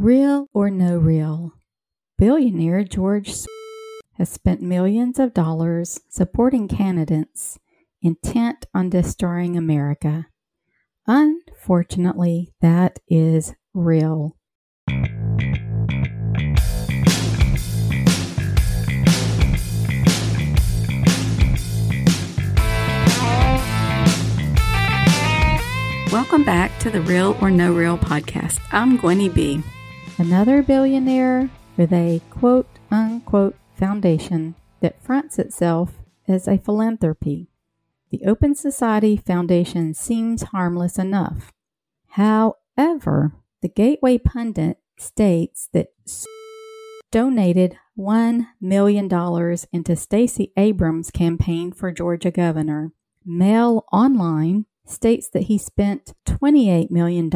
Real or no real? Billionaire George has spent millions of dollars supporting candidates intent on destroying America. Unfortunately, that is real. Welcome back to the Real or No Real podcast. I'm Gwenny B another billionaire with a quote unquote foundation that fronts itself as a philanthropy. The Open Society Foundation seems harmless enough. However, the Gateway Pundit states that donated $1 million into Stacey Abrams' campaign for Georgia governor. Mail Online states that he spent $28 million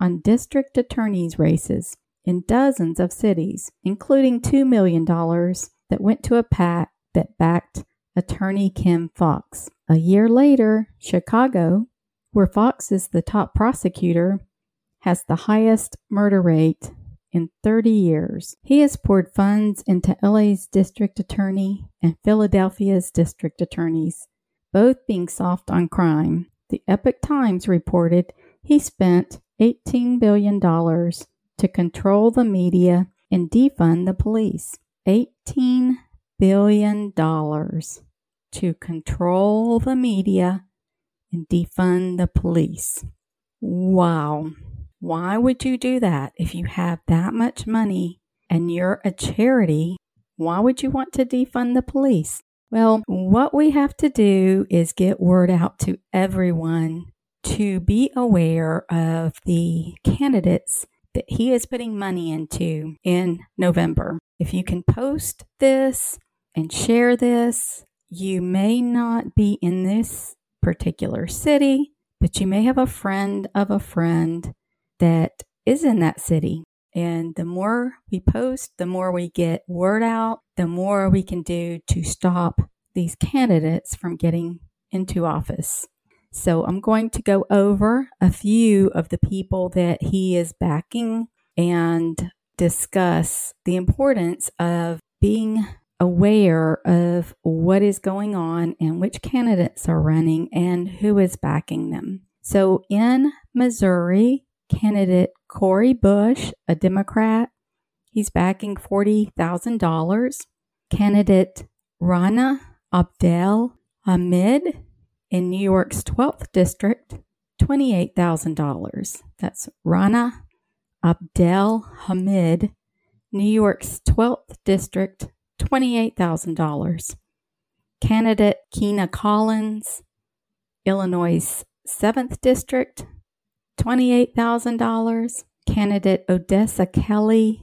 on district attorneys' races in dozens of cities, including $2 million that went to a PAC that backed attorney Kim Foxx. A year later, Chicago, where Foxx is the top prosecutor, has the highest murder rate in 30 years. He has poured funds into LA's district attorney and Philadelphia's district attorneys, both being soft on crime. The Epoch Times reported he spent $18 billion to control the media and defund the police. $18 billion to control the media and defund the police. Wow. Why would you do that if you have that much money and you're a charity? Why would you want to defund the police? Well, what we have to do is get word out to everyone to be aware of the candidates that he is putting money into in November. If you can post this and share this, you may not be in this particular city, but you may have a friend of a friend that is in that city. And the more we post, the more we get word out, the more we can do to stop these candidates from getting into office. So I'm going to go over a few of the people that he is backing and discuss the importance of being aware of what is going on and which candidates are running and who is backing them. So in Missouri, candidate Cori Bush, a Democrat, he's backing $40,000. Candidate Rana Abdel Hamid in New York's 12th district, $28,000. That's Rana Abdel Hamid, New York's 12th district, $28,000. Candidate Kina Collins, Illinois' 7th district, $28,000. Candidate Odessa Kelly,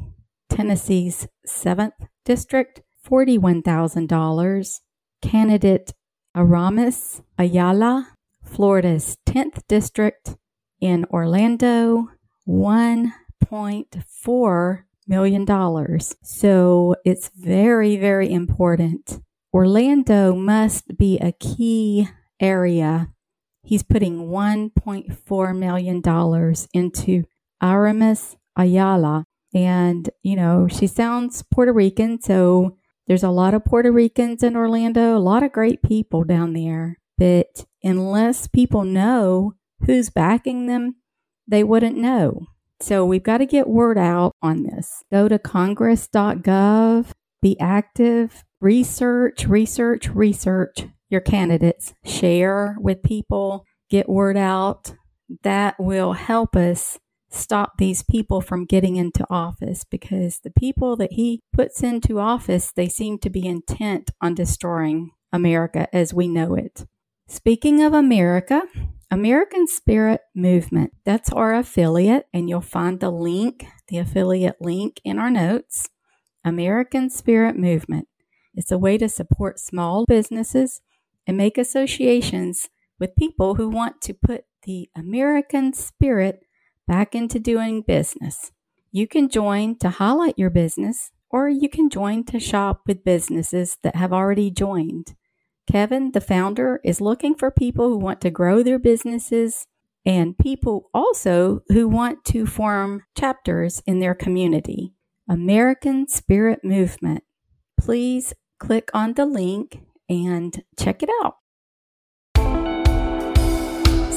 Tennessee's 7th district, $41,000. Candidate Aramis Ayala, Florida's 10th district in Orlando, $1.4 million. So it's very, very important. Orlando must be a key area. He's putting $1.4 million into Aramis Ayala. And, you know, she sounds Puerto Rican, so there's a lot of Puerto Ricans in Orlando, a lot of great people down there. But unless people know who's backing them, they wouldn't know. So we've got to get word out on this. Go to congress.gov, be active, research, research, research your candidates, share with people, get word out. That will help us stop these people from getting into office because the people that he puts into office, they seem to be intent on destroying America as we know it. Speaking of America, American Spirit Movement, that's our affiliate, and you'll find the link, the affiliate link in our notes. American Spirit Movement. It's a way to support small businesses and make associations with people who want to put the American spirit back into doing business. You can join to highlight your business, or you can join to shop with businesses that have already joined. Kevin, the founder, is looking for people who want to grow their businesses and people also who want to form chapters in their community. American Spirit Movement. Please click on the link and check it out.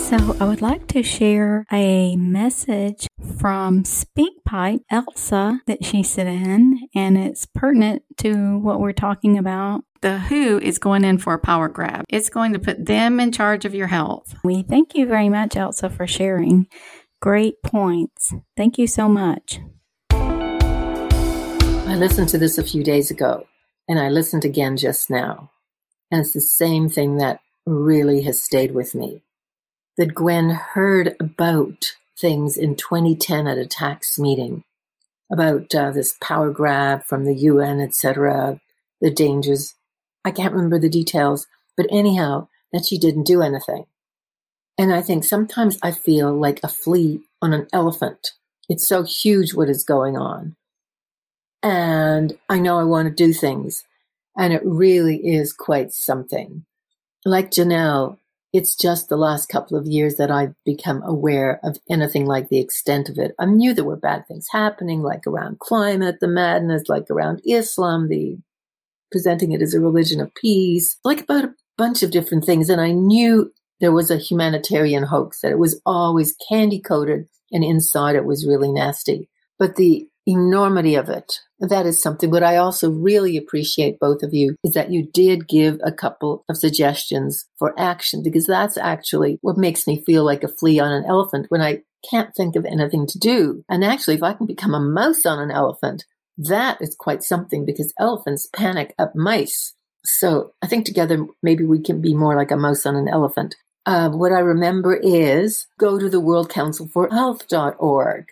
So, I would like to share a message from SpeakPipe Elsa that she sent in, and it's pertinent to what we're talking about. The WHO is going in for a power grab. It's going to put them in charge of your health. We thank you very much, Elsa, for sharing. Great points. Thank you so much. I listened to this a few days ago, and I listened again just now. And it's the same thing that really has stayed with me that Gwen heard about things in 2010 at a tax meeting about uh, this power grab from the UN, etc., the dangers. I can't remember the details, but anyhow, that she didn't do anything. And I think sometimes I feel like a flea on an elephant. It's so huge what is going on. And I know I want to do things. And it really is quite something. Like Janelle, it's just the last couple of years that I've become aware of anything like the extent of it. I knew there were bad things happening, like around climate, the madness, like around Islam, the presenting it as a religion of peace, like about a bunch of different things. And I knew there was a humanitarian hoax, that it was always candy coated and inside it was really nasty. But the enormity of it. That is something. What I also really appreciate both of you is that you did give a couple of suggestions for action because that's actually what makes me feel like a flea on an elephant when I can't think of anything to do. And actually, if I can become a mouse on an elephant, that is quite something because elephants panic at mice. So I think together maybe we can be more like a mouse on an elephant. Uh, what I remember is go to the World Council for Health.org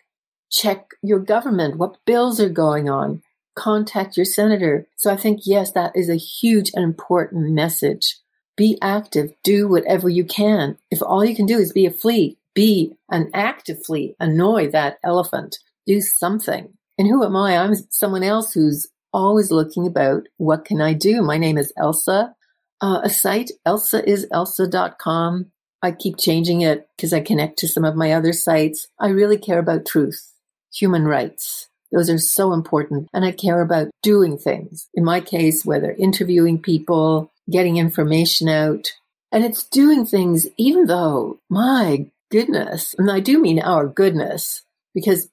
check your government, what bills are going on, contact your senator. So I think, yes, that is a huge and important message. Be active, do whatever you can. If all you can do is be a flea, be an active flea, annoy that elephant, do something. And who am I? I'm someone else who's always looking about what can I do? My name is Elsa. Uh, a site, elsaiselsa.com. I keep changing it because I connect to some of my other sites. I really care about truth human rights. Those are so important. And I care about doing things. In my case, whether interviewing people, getting information out, and it's doing things even though, my goodness, and I do mean our goodness, because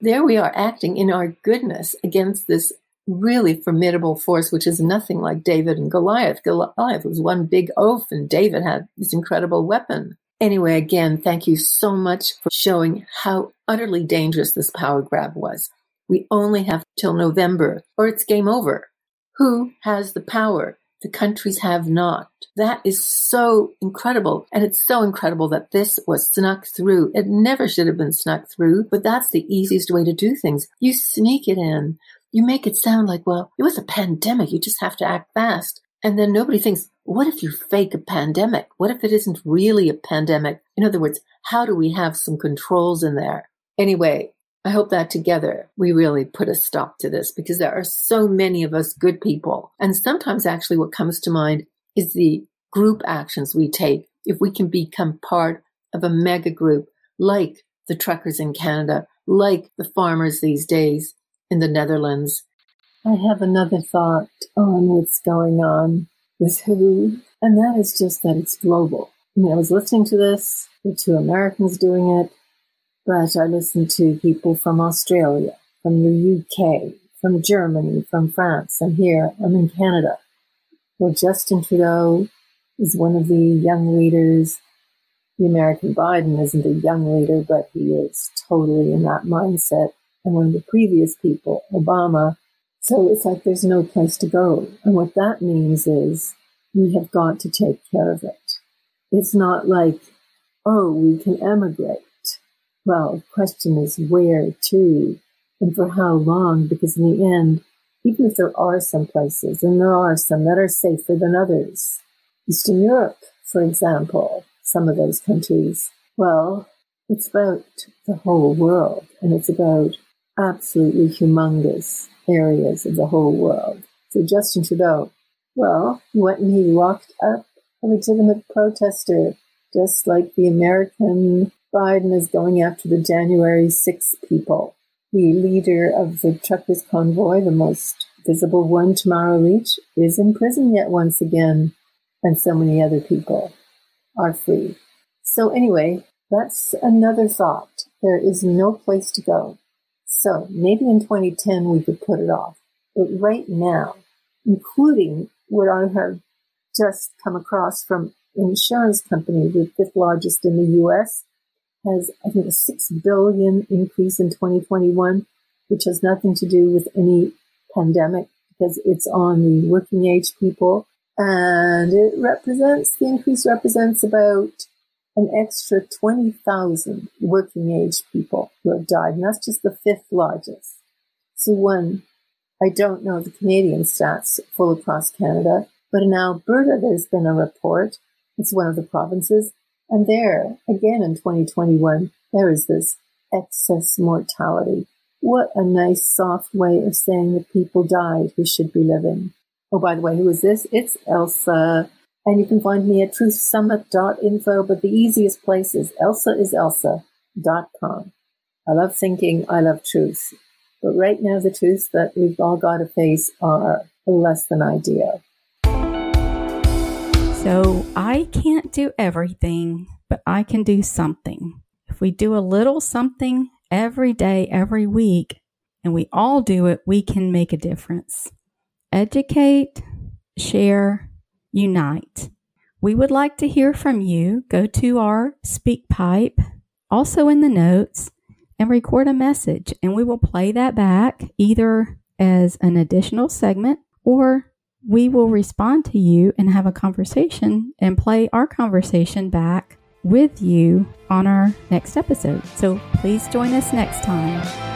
there we are acting in our goodness against this really formidable force, which is nothing like David and Goliath. Goliath was one big oaf, and David had this incredible weapon. Anyway, again, thank you so much for showing how utterly dangerous this power grab was. We only have till November or it's game over. Who has the power? The countries have not. That is so incredible. And it's so incredible that this was snuck through. It never should have been snuck through, but that's the easiest way to do things. You sneak it in. You make it sound like, well, it was a pandemic. You just have to act fast. And then nobody thinks, what if you fake a pandemic? What if it isn't really a pandemic? In other words, how do we have some controls in there? Anyway, I hope that together we really put a stop to this because there are so many of us good people. And sometimes actually what comes to mind is the group actions we take. If we can become part of a mega group like the truckers in Canada, like the farmers these days in the Netherlands. I have another thought on what's going on with WHO, and that is just that it's global. I mean, I was listening to this, the two Americans doing it, but I listened to people from Australia, from the UK, from Germany, from France, and here I'm in Canada. Well, Justin Trudeau is one of the young leaders. The American Biden isn't a young leader, but he is totally in that mindset. And one of the previous people, Obama, so it's like there's no place to go. And what that means is we have got to take care of it. It's not like, oh, we can emigrate. Well, the question is where to and for how long, because in the end, even if there are some places, and there are some that are safer than others, Eastern Europe, for example, some of those countries, well, it's about the whole world and it's about absolutely humongous areas of the whole world. So Justin Trudeau, well, he went and he locked up a legitimate protester, just like the American Biden is going after the January 6 people. The leader of the truckers' convoy, the most visible one, Tamara Lich, is in prison yet once again, and so many other people are free. So, anyway, that's another thought. There is no place to go. So, maybe in 2010 we could put it off. But right now, including what I have just come across from insurance company, the fifth largest in the US, has, I think, a 6 billion increase in 2021, which has nothing to do with any pandemic because it's on the working age people. And it represents, the increase represents about an extra 20,000 working age people who have died. And that's just the fifth largest. So one, I don't know the Canadian stats full across Canada, but in Alberta, there's been a report. It's one of the provinces and there, again in 2021, there is this excess mortality. What a nice soft way of saying that people died who should be living. Oh, by the way, who is this? It's Elsa. And you can find me at truthsummit.info, but the easiest place is elsaiselsa.com. I love thinking, I love truth. But right now, the truths that we've all got to face are less than ideal. So I can't do everything, but I can do something. If we do a little something every day, every week, and we all do it, we can make a difference. Educate, share, unite. We would like to hear from you. Go to our SpeakPipe, also in the notes, and record a message, and we will play that back either as an additional segment or we will respond to you and have a conversation and play our conversation back with you on our next episode. So please join us next time.